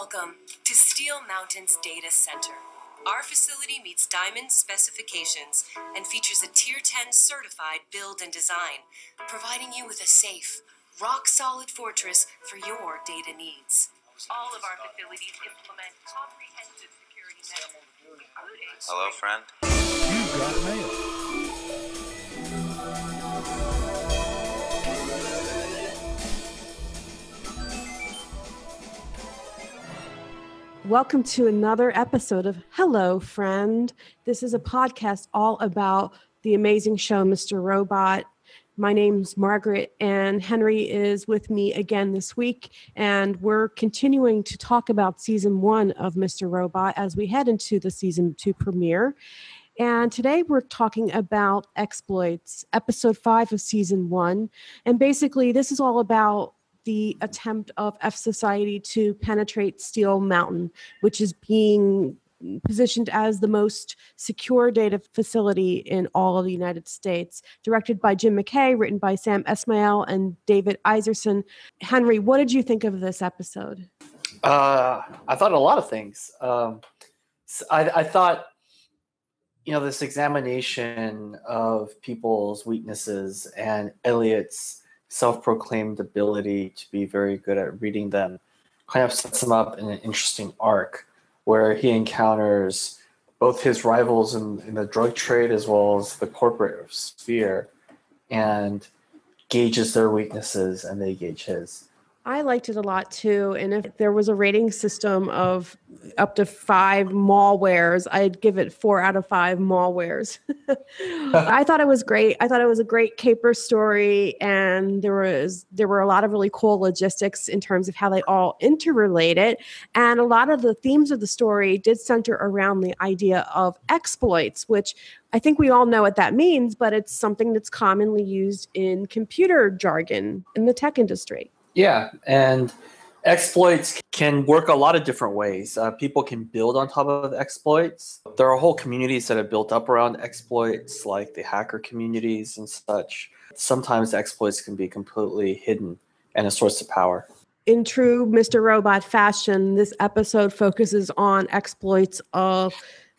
Welcome to Steel Mountain's Data Center. Our facility meets Diamond specifications and features a Tier 10 certified build and design, providing you with a safe, rock solid fortress for your data needs. All of our facilities implement comprehensive security measures, including. Hello, friend. You've got mail. Welcome to another episode of Hello, Friend. This is a podcast all about the amazing show, Mr. Robot. My name's Margaret, and Henry is with me again this week. And we're continuing to talk about season one of Mr. Robot as we head into the season two premiere. And today we're talking about exploits, episode five of season one. And basically, this is all about the attempt of F Society to penetrate Steel Mountain, which is being positioned as the most secure data facility in all of the United States. Directed by Jim McKay, written by Sam Esmail and David Iserson. Henry, what did you think of this episode? Uh, I thought a lot of things. Um, I, I thought, you know, this examination of people's weaknesses and Elliot's self-proclaimed ability to be very good at reading them kind of sets him up in an interesting arc where he encounters both his rivals in, in the drug trade as well as the corporate sphere and gauges their weaknesses and they gauge his. I liked it a lot too. And if there was a rating system of up to five malwares, I'd give it four out of five malwares. I thought it was great. I thought it was a great caper story, and there was there were a lot of really cool logistics in terms of how they all interrelated. And a lot of the themes of the story did center around the idea of exploits, which I think we all know what that means, but it's something that's commonly used in computer jargon in the tech industry. Yeah, and exploits can work a lot of different ways. Uh, people can build on top of exploits. There are whole communities that are built up around exploits, like the hacker communities and such. Sometimes exploits can be completely hidden and a source of power. in true Mr. Robot fashion, this episode focuses on exploits of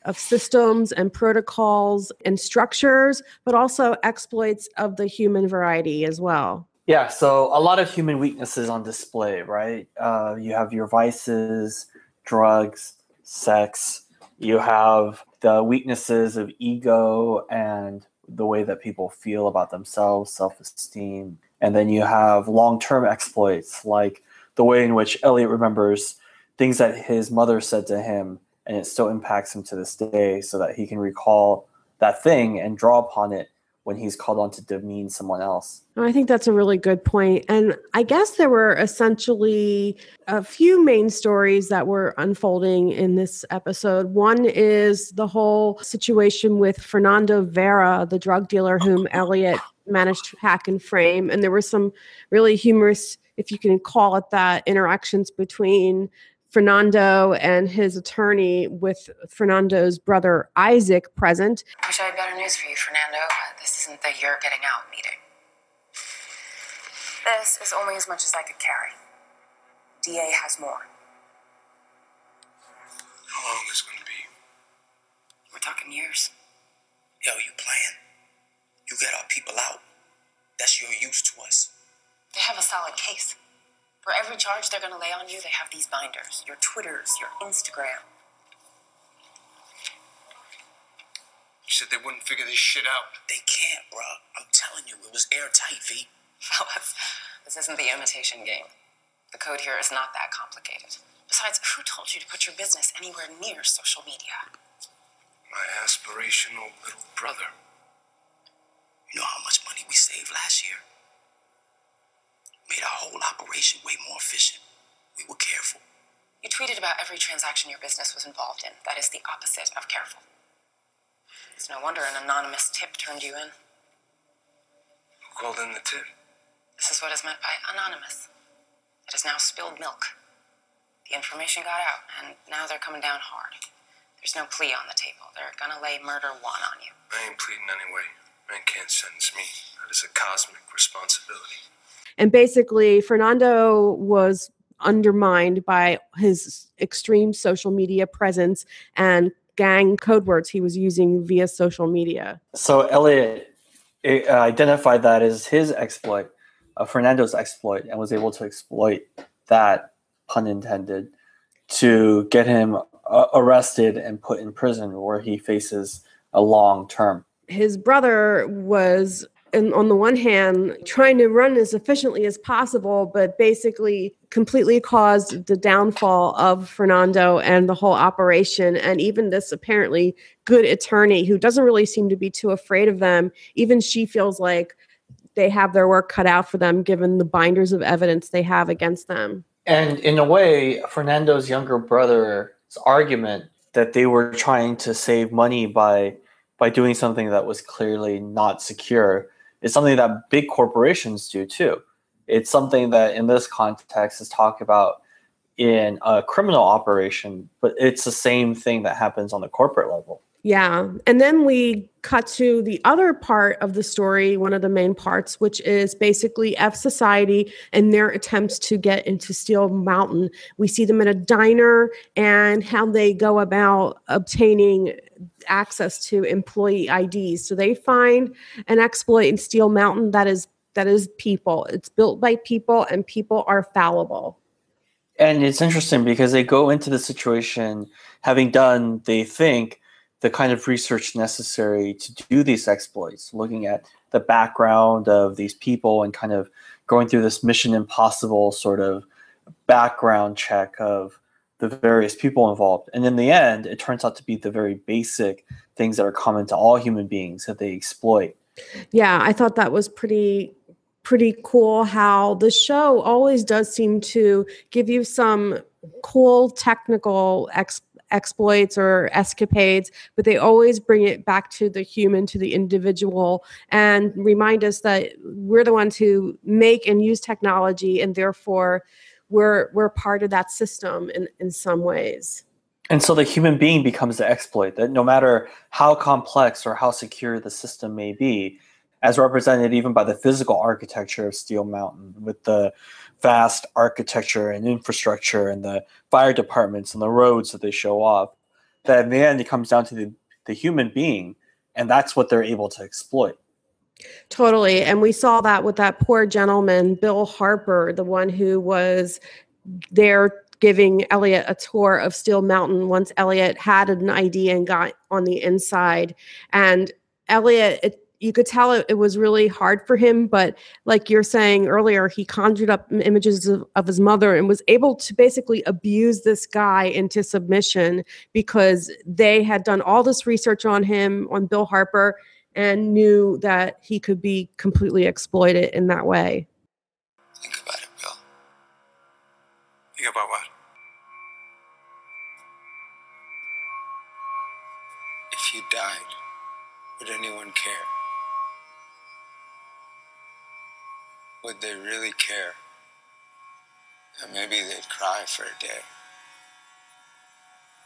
of systems and protocols and structures, but also exploits of the human variety as well. Yeah, so a lot of human weaknesses on display, right? Uh, you have your vices, drugs, sex. You have the weaknesses of ego and the way that people feel about themselves, self esteem. And then you have long term exploits, like the way in which Elliot remembers things that his mother said to him, and it still impacts him to this day, so that he can recall that thing and draw upon it when he's called on to demean someone else. Oh, I think that's a really good point. And I guess there were essentially a few main stories that were unfolding in this episode. One is the whole situation with Fernando Vera, the drug dealer whom Elliot managed to hack and frame. And there were some really humorous, if you can call it that, interactions between Fernando and his attorney with Fernando's brother Isaac present. I wish I had better news for you, Fernando. Isn't the you're getting out meeting. This is only as much as I could carry. DA has more. How long is it going to be? We're talking years. Yo, you playing? You get our people out. That's your use to us. They have a solid case. For every charge they're going to lay on you, they have these binders your Twitters, your Instagram. Said they wouldn't figure this shit out. They can't, bro. I'm telling you, it was airtight, V. Fellas, this isn't the imitation game. The code here is not that complicated. Besides, who told you to put your business anywhere near social media? My aspirational little brother. You know how much money we saved last year? Made our whole operation way more efficient. We were careful. You tweeted about every transaction your business was involved in. That is the opposite of careful. It's no wonder an anonymous tip turned you in. Who called in the tip? This is what is meant by anonymous. It is now spilled milk. The information got out, and now they're coming down hard. There's no plea on the table. They're gonna lay murder one on you. I ain't pleading anyway. Man can't sentence me. That is a cosmic responsibility. And basically, Fernando was undermined by his extreme social media presence and gang code words he was using via social media. So Elliot uh, identified that as his exploit, uh, Fernando's exploit, and was able to exploit that, pun intended, to get him uh, arrested and put in prison where he faces a long term. His brother was and on the one hand trying to run as efficiently as possible but basically completely caused the downfall of fernando and the whole operation and even this apparently good attorney who doesn't really seem to be too afraid of them. Even she feels like they have their work cut out for them given the binders of evidence they have against them. And in a way fernando's younger brother's argument that they were trying to save money by by doing something that was clearly not secure is something that big corporations do too. It's something that in this context is talked about in a criminal operation, but it's the same thing that happens on the corporate level. Yeah. And then we cut to the other part of the story, one of the main parts, which is basically F Society and their attempts to get into Steel Mountain. We see them in a diner and how they go about obtaining access to employee IDs. So they find an exploit in Steel Mountain that is that is people. It's built by people and people are fallible. And it's interesting because they go into the situation having done, they think, the kind of research necessary to do these exploits, looking at the background of these people and kind of going through this mission impossible sort of background check of the various people involved. And in the end, it turns out to be the very basic things that are common to all human beings that they exploit. Yeah, I thought that was pretty pretty cool how the show always does seem to give you some cool technical ex- exploits or escapades, but they always bring it back to the human, to the individual, and remind us that we're the ones who make and use technology, and therefore we're we're part of that system in, in some ways. And so the human being becomes the exploit, that no matter how complex or how secure the system may be, as represented even by the physical architecture of Steel Mountain, with the vast architecture and infrastructure and the fire departments and the roads that they show off, that in the end it comes down to the, the human being, and that's what they're able to exploit. Totally. And we saw that with that poor gentleman, Bill Harper, the one who was there giving Elliot a tour of Steel Mountain once Elliot had an ID and got on the inside. And Elliot, it, you could tell it, it, was really hard for him but like you're saying earlier he conjured up images of, of, his mother and was able to basically abuse this guy into submission because they had done all this research on him on bill harper and knew that he could be completely exploited in that way. Think about it bill. Think about what? If you died would anyone care Would they really care? And maybe they'd cry for a day.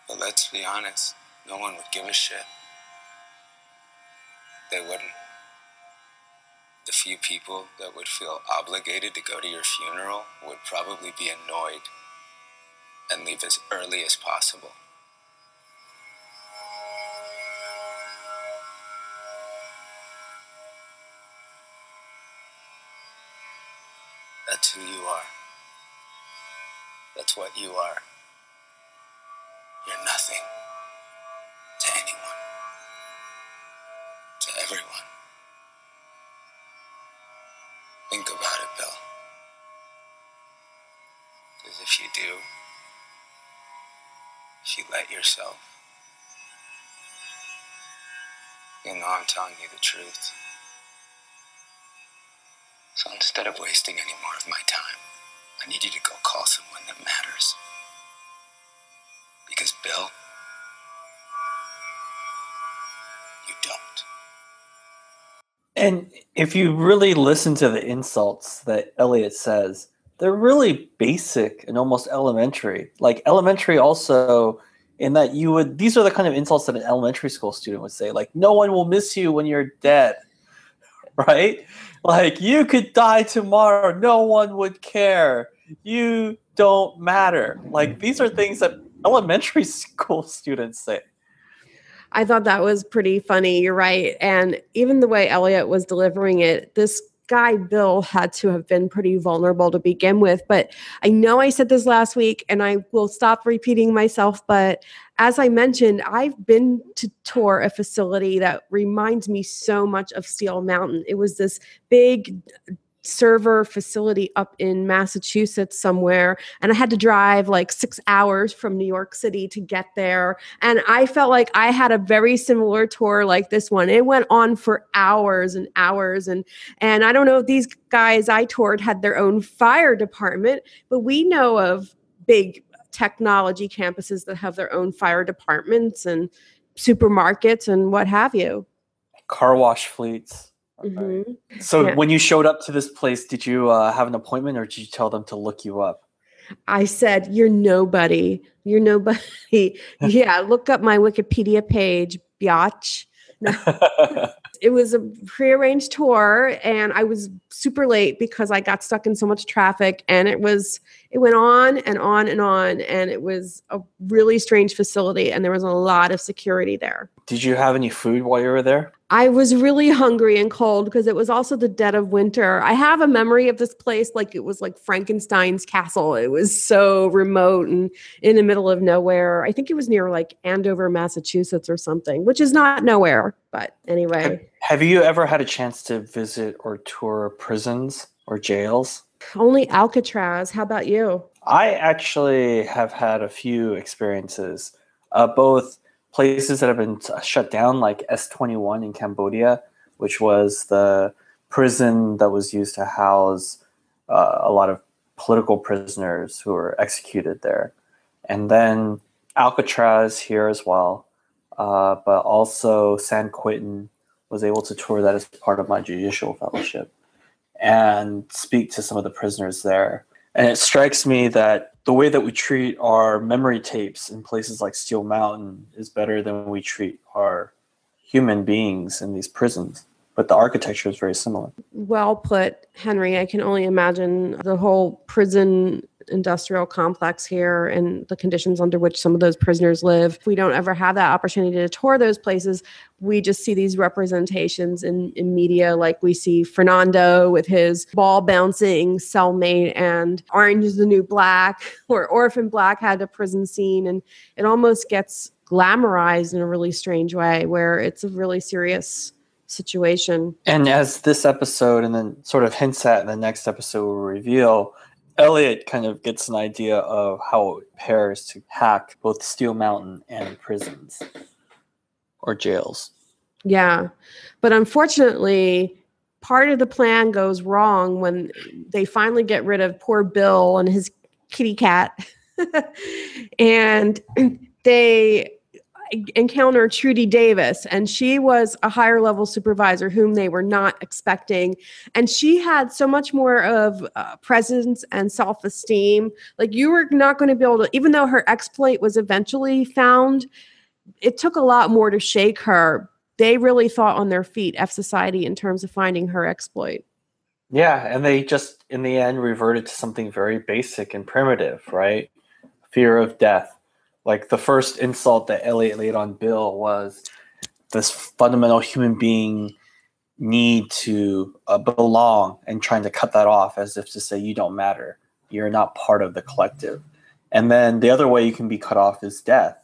But let's be honest, no one would give a shit. They wouldn't. The few people that would feel obligated to go to your funeral would probably be annoyed and leave as early as possible. Who you are. That's what you are. You're nothing to anyone, to everyone. Think about it, Bill. Because if you do, if you let yourself, you know I'm telling you the truth. So instead of wasting any more of my time, I need you to go call someone that matters. Because, Bill, you don't. And if you really listen to the insults that Elliot says, they're really basic and almost elementary. Like elementary also in that you would these are the kind of insults that an elementary school student would say like no one will miss you when you're dead right like you could die tomorrow, no one would care. you don't matter. Like these are things that elementary school students say. I thought that was pretty funny. You're right. And even the way Elliot was delivering it, this guy Bill had to have been pretty vulnerable to begin with. But I know I said this last week and I will stop repeating myself. But as I mentioned, I've been to tour a facility that reminds me so much of Steel Mountain. It was this big server facility up in Massachusetts somewhere. And I had to drive like six hours from New York City to get there. And I felt like I had a very similar tour like this one. It went on for hours and hours. And and I don't know if these guys I toured had their own fire department, but we know of big technology campuses that have their own fire departments and supermarkets and what have you. Car wash fleets. Mhm. So Yeah. when you showed up to this place, did you uh, have an appointment or did you tell them to look you up? I said, You're nobody. You're nobody. yeah, look up my Wikipedia page, biatch. It was a prearranged tour, and I was super late because I got stuck in so much traffic. And it was, it went on and on and on. And it was a really strange facility, and there was a lot of security there. did you have any food while you were there? I was really hungry and cold because it was also the dead of winter. I have a memory of this place like it was like Frankenstein's castle. It was so remote and in the middle of nowhere. I think it was near like Andover, Massachusetts or something, which is not nowhere. But anyway, Have you ever had a chance to visit or tour prisons or jails? Only Alcatraz. How about you? I actually have had a few experiences, uh, both places that have been shut down, like S21 in Cambodia, which was the prison that was used to house uh, a lot of political prisoners who were executed there. And then Alcatraz here as well, uh, but also San Quentin was able to tour that as part of my judicial fellowship and speak to some of the prisoners there. And it strikes me that the way that we treat our memory tapes in places like Steel Mountain is better than we treat our human beings in these prisons. But the architecture is very similar. Well put, Henry. I can only imagine the whole prison industrial complex here and the conditions under which some of those prisoners live. If we don't ever have that opportunity to tour those places, we just see these representations in, in media, like we see Fernando with his ball bouncing cellmate and Orange is the New Black, or Orphan Black had a prison scene, and it almost gets glamorized in a really strange way where it's a really serious situation. And as this episode and then sort of hints at in the next episode will reveal, Elliot kind of gets an idea of how it pairs to hack both Steel Mountain and prisons or jails. Yeah. But unfortunately, part of the plan goes wrong when they finally get rid of poor Bill and his kitty cat. and they encounter Trudy Davis, and she was a higher level supervisor whom they were not expecting. And she had so much more of uh, presence and self esteem. Like, you were not going to be able to, even though her exploit was eventually found, it took a lot more to shake her. They really thought on their feet, F Society, in terms of finding her exploit. Yeah, and they just in the end reverted to something very basic and primitive, right? Fear of death. Like the first insult that Elliot laid on Bill was this fundamental human being need to uh, belong and trying to cut that off as if to say you don't matter. You're not part of the collective. And then the other way you can be cut off is death.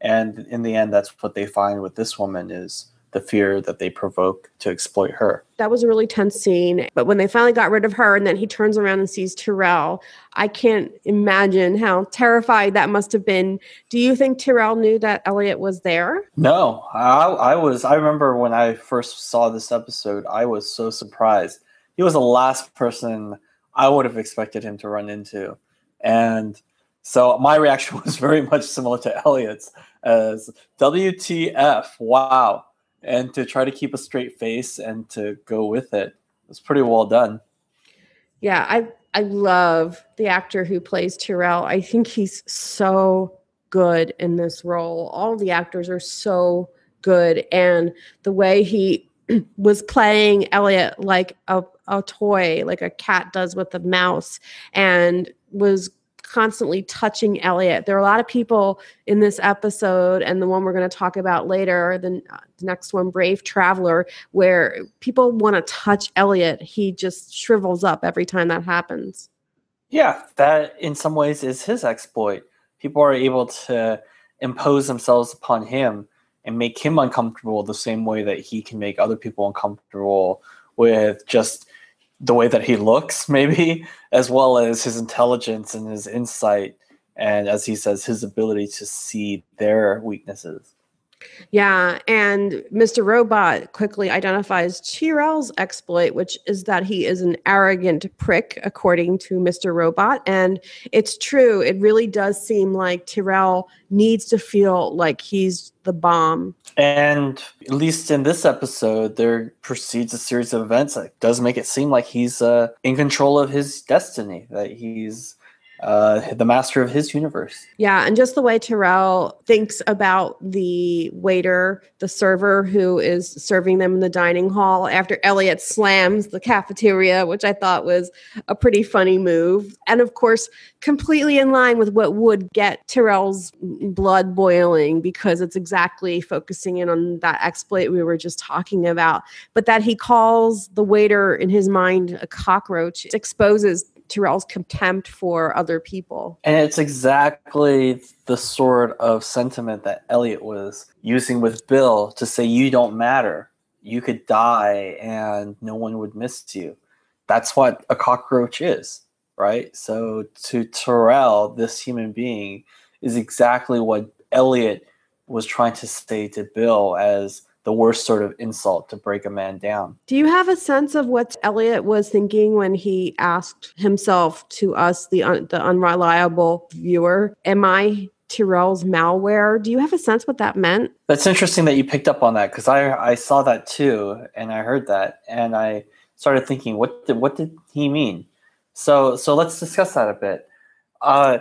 And in the end that's what they find with this woman is the fear that they provoke to exploit her. That was a really tense scene. But when they finally got rid of her and then he turns around and sees Tyrell, I can't imagine how terrified that must have been. Do you think Tyrell knew that Elliot was there? No, I, I was. I remember when I first saw this episode, I was so surprised. He was the last person I would have expected him to run into, and so my reaction was very much similar to Elliot's as WTF, wow, and to try to keep a straight face and to go with it It's pretty well done. Yeah, I I love the actor who plays Tyrell. I think he's so good in this role. All the actors are so good and the way he was playing Elliot like a, a toy, like a cat does with a mouse, and was constantly touching Elliot. There are a lot of people in this episode, and the one we're going to talk about later, the, uh, the next one, Brave Traveler, where people want to touch Elliot. He just shrivels up every time that happens. Yeah, that in some ways is his exploit. People are able to impose themselves upon him and make him uncomfortable the same way that he can make other people uncomfortable with just the way that he looks, maybe, as well as his intelligence and his insight, and as he says, his ability to see their weaknesses. Yeah, and Mr. Robot quickly identifies Tyrell's exploit, which is that he is an arrogant prick, according to Mr. Robot. And it's true. It really does seem like Tyrell needs to feel like he's the bomb. And at least in this episode, there proceeds a series of events that does make it seem like he's uh, in control of his destiny, that he's uh, the master of his universe. Yeah, and just the way Tyrell thinks about the waiter, the server who is serving them in the dining hall after Elliot slams the cafeteria, which I thought was a pretty funny move. And of course, completely in line with what would get Tyrell's blood boiling because it's exactly focusing in on that exploit we were just talking about. But that he calls the waiter in his mind a cockroach exposes Tyrell's contempt for other people. And it's exactly the sort of sentiment that Elliot was using with Bill to say, You don't matter. You could die and no one would miss you. That's what a cockroach is, right? So to Tyrell, this human being, is exactly what Elliot was trying to say to Bill as the worst sort of insult to break a man down. Do you have a sense of what Elliot was thinking when he asked himself to us, the un- the unreliable viewer, "Am I Tyrell's malware?" Do you have a sense what that meant? That's interesting that you picked up on that because I I saw that too and I heard that and I started thinking, what did what did he mean? So so let's discuss that a bit. Uh,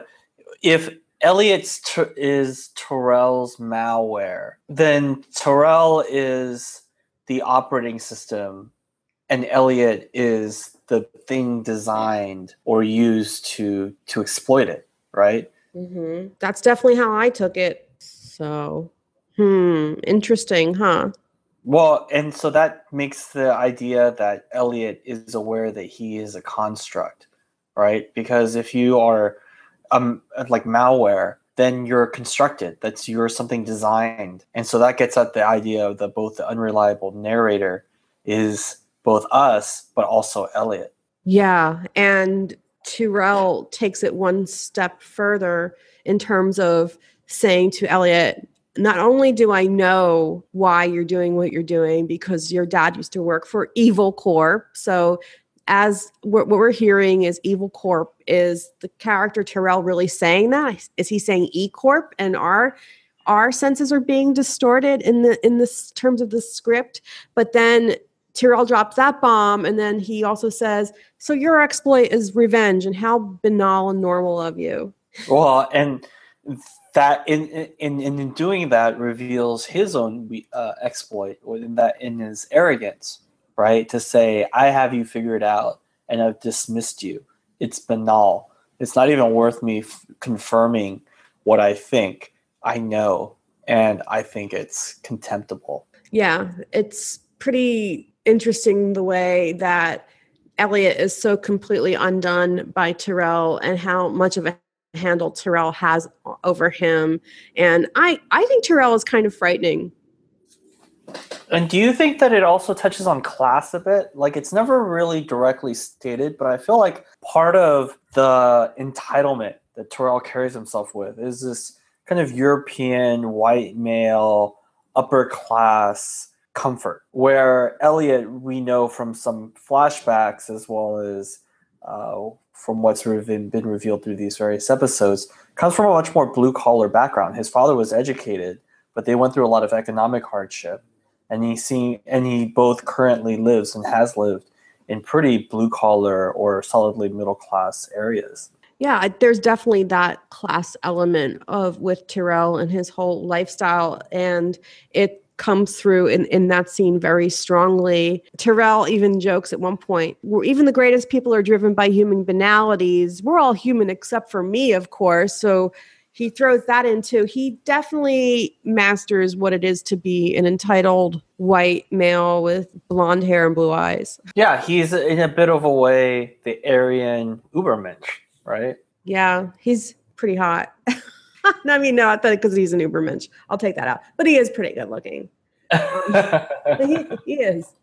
if Elliot's t- is Tyrell's malware. Then Tyrell is the operating system, and Elliot is the thing designed or used to to exploit it. Right. Mm-hmm. That's definitely how I took it. So, hmm, interesting, huh? Well, and so that makes the idea that Elliot is aware that he is a construct, right? Because if you are um like malware, then you're constructed. That's you're something designed, and so that gets at the idea of the both the unreliable narrator is both us, but also Elliot. Yeah, and Tyrell takes it one step further in terms of saying to Elliot, not only do I know why you're doing what you're doing because your dad used to work for Evil Corp, so as what, we're hearing is Evil Corp is the character Tyrell really saying that? Is he saying E Corp and our our senses are being distorted in the in this terms of the script? But then Tyrell drops that bomb, and then he also says, "So your exploit is revenge, and how banal and normal of you." Well, and that in in in doing that reveals his own uh, exploit, in that in his arrogance right? To say, I have you figured out and I've dismissed you. It's banal. It's not even worth me f- confirming what I think. I know, and I think it's contemptible. Yeah, it's pretty interesting the way that Elliot is so completely undone by Tyrell and how much of a handle Tyrell has over him. And I, I think Tyrell is kind of frightening and do you think that it also touches on class a bit? Like it's never really directly stated, but I feel like part of the entitlement that Tyrell carries himself with is this kind of European white male upper class comfort, where Elliot, we know from some flashbacks as well as uh, from what's been revealed through these various episodes, comes from a much more blue collar background. His father was educated, but they went through a lot of economic hardship and he seen and he both currently lives and has lived in pretty blue collar or solidly middle class areas. Yeah, there's definitely that class element of with Tyrell and his whole lifestyle, and it comes through in, in that scene very strongly. Tyrell even jokes at one point, "We're- even the greatest people are driven by human banalities. We're all human except for me, of course. So he throws that into he definitely masters what it is to be an entitled white male with blonde hair and blue eyes. Yeah, he's in a bit of a way the Aryan Ubermensch, right? Yeah, he's pretty hot. I mean, not that because he's an Ubermensch. I'll take that out. But he is pretty good looking. He, he is.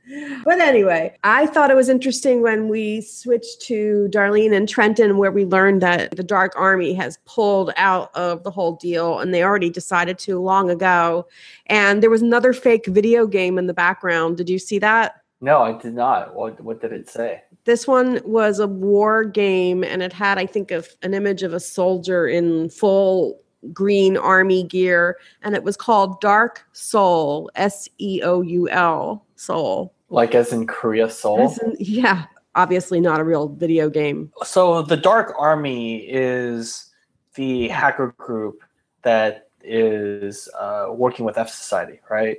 But anyway, I thought it was interesting when we switched to Darlene and Trenton, where we learned that the Dark Army has pulled out of the whole deal and they already decided to long ago. And there was another fake video game in the background. Did you see that? no, I did not. What what did it say? This one was a war game and it had, I think, of an image of a soldier in full green army gear and it was called Dark Soul, S E O U L, Soul. Like as in Korea Soul? Is- yeah, obviously not a real video game. So the Dark Army is the hacker group that is uh, working with F Society, right?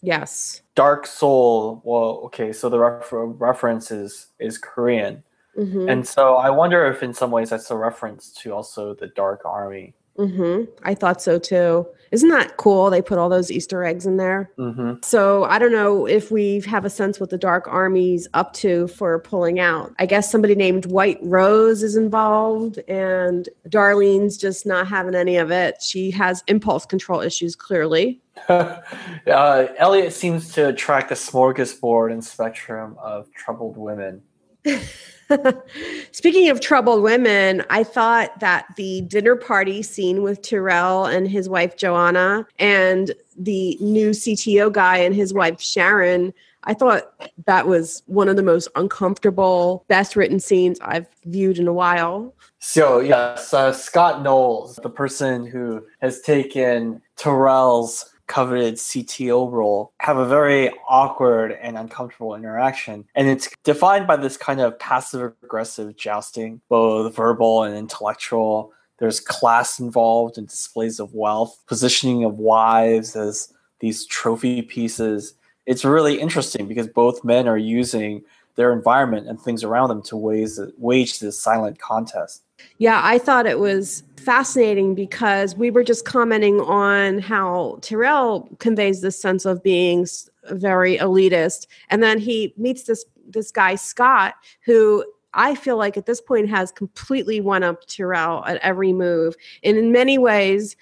Yes. Dark Soul. Well, okay, so the refer- reference is is Korean, hmm and so I wonder if in some ways that's a reference to also the Dark Army. Hmm I thought so too. Isn't that cool? They put all those Easter eggs in there. hmm So I don't know if we have a sense what the Dark Army's up to for pulling out. I guess somebody named White Rose is involved, and Darlene's just not having any of it. She has impulse control issues, clearly. uh, Elliot seems to attract a smorgasbord and spectrum of troubled women. Speaking of troubled women, I thought that the dinner party scene with Tyrell and his wife Joanna and the new CTO guy and his wife Sharon, I thought that was one of the most uncomfortable, best written scenes I've viewed in a while. So yes, uh, Scott Knowles, the person who has taken Tyrell's coveted CTO role, have a very awkward and uncomfortable interaction, and it's defined by this kind of passive aggressive jousting, both verbal and intellectual. There's class involved and displays of wealth, positioning of wives as these trophy pieces. It's really interesting because both men are using their environment and things around them to wage, wage this silent contest. Yeah, I thought it was fascinating because we were just commenting on how Tyrell conveys this sense of being very elitist, and then he meets this this guy Scott, who I feel like at this point has completely won up Tyrell at every move, and in many ways,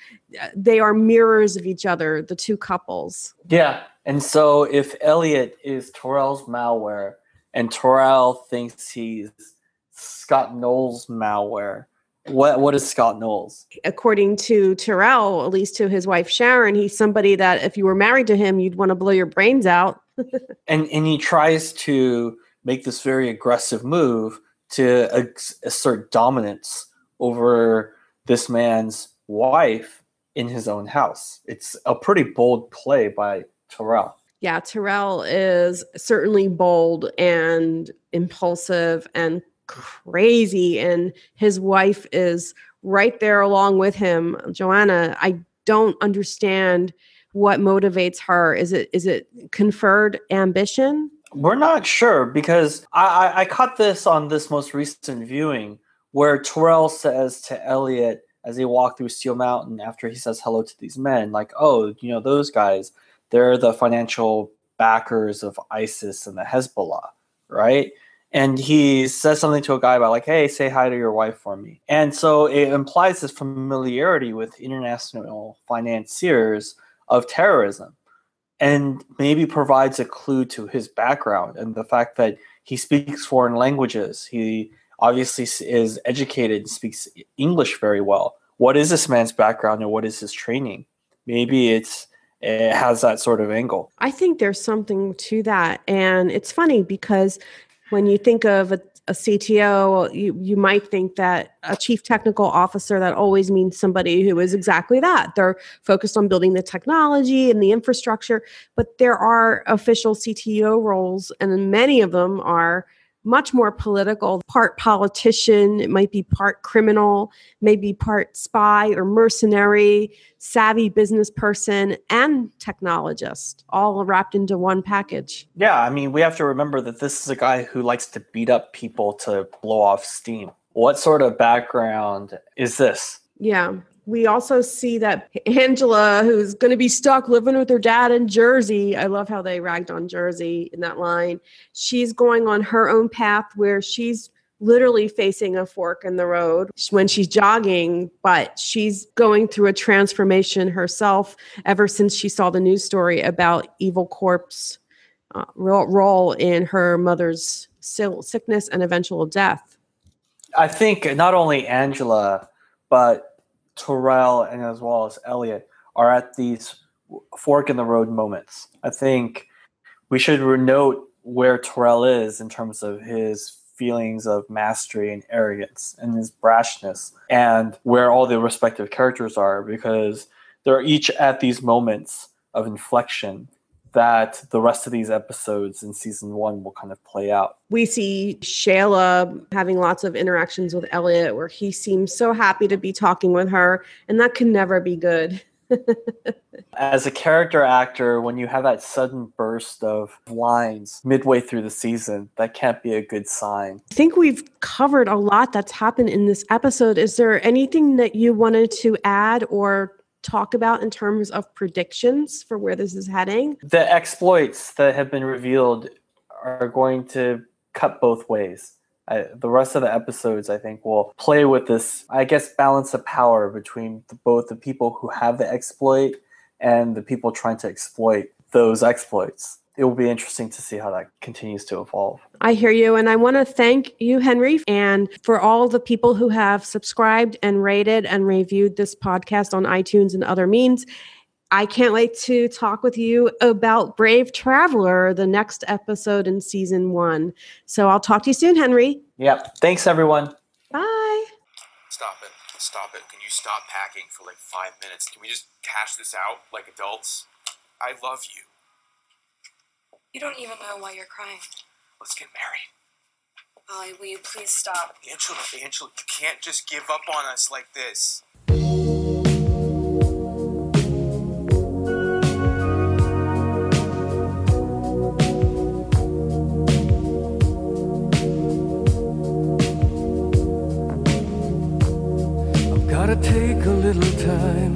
they are mirrors of each other, the two couples. Yeah. And so if Elliot is Tyrell's malware and Tyrell thinks he's Scott Knowles malware, what what is Scott Knowles? According to Tyrell, at least to his wife Sharon, he's somebody that if you were married to him, you'd want to blow your brains out. And and he tries to make this very aggressive move to ex- assert dominance over this man's wife in his own house. It's a pretty bold play by Tyrell. Yeah, Tyrell is certainly bold and impulsive and crazy. And his wife is right there along with him. Joanna, I don't understand what motivates her. Is it is it conferred ambition? We're not sure because I, I, I caught this on this most recent viewing where Tyrell says to Elliot as they walk through Steel Mountain after he says hello to these men, like, oh, you know, those guys, they're the financial backers of ISIS and the Hezbollah, right? And he says something to a guy about, like, hey, say hi to your wife for me. And so it implies this familiarity with international financiers of terrorism and maybe provides a clue to his background and the fact that he speaks foreign languages. He obviously is educated and speaks English very well. What is this man's background and what is his training? Maybe it's it has that sort of angle. I think there's something to that. And it's funny because when you think of a, a CTO, you, you might think that a chief technical officer, that always means somebody who is exactly that. They're focused on building the technology and the infrastructure, but there are official CTO roles, and many of them are much more political, part politician, it might be part criminal, maybe part spy or mercenary, savvy business person, and technologist, all wrapped into one package. Yeah, I mean, we have to remember that this is a guy who likes to beat up people to blow off steam. What sort of background is this? Yeah. We also see that Angela, who's going to be stuck living with her dad in Jersey, I love how they ragged on Jersey in that line. She's going on her own path where she's literally facing a fork in the road when she's jogging, but she's going through a transformation herself ever since she saw the news story about Evil Corp's uh, role in her mother's sickness and eventual death. I think not only Angela, but Tyrell and as well as Elliot are at these fork in the road moments. I think we should note where Tyrell is in terms of his feelings of mastery and arrogance and his brashness and where all the respective characters are because they're each at these moments of inflection that the rest of these episodes in season one will kind of play out. We see Shayla having lots of interactions with Elliot where he seems so happy to be talking with her, and that can never be good. As a character actor, when you have that sudden burst of lines midway through the season, that can't be a good sign. I think we've covered a lot that's happened in this episode. Is there anything that you wanted to add or talk about in terms of predictions for where this is heading? The exploits that have been revealed are going to cut both ways. I, the rest of the episodes, I think, will play with this, I guess, balance of power between the, both the people who have the exploit and the people trying to exploit those exploits it will be interesting to see how that continues to evolve. I hear you. And I want to thank you, Henry, and for all the people who have subscribed and rated and reviewed this podcast on iTunes and other means. I can't wait to talk with you about Brave Traveler, the next episode in season one. So I'll talk to you soon, Henry. Yep. Thanks, everyone. Bye. Stop it. Stop it. Can you stop packing for like five minutes? Can we just cash this out like adults? I love you. You don't even know why you're crying. Let's get married. Ollie, will you please stop? Angela, Angela, you can't just give up on us like this. I've gotta take a little time,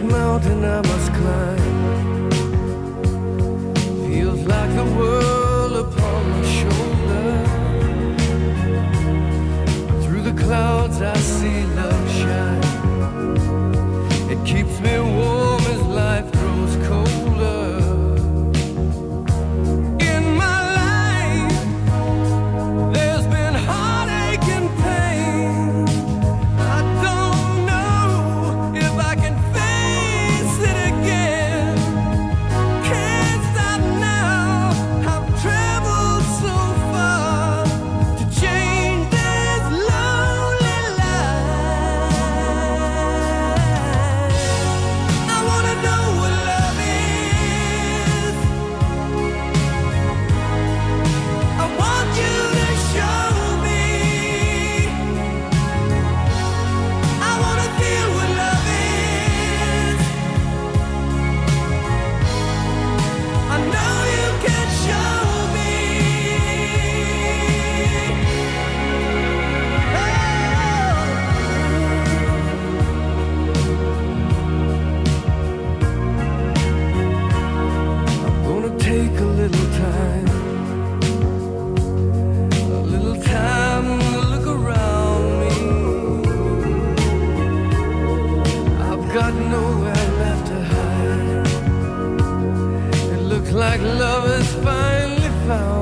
This mountain I must climb. Feels like the world upon my shoulder. Clouds I see like love is finally found.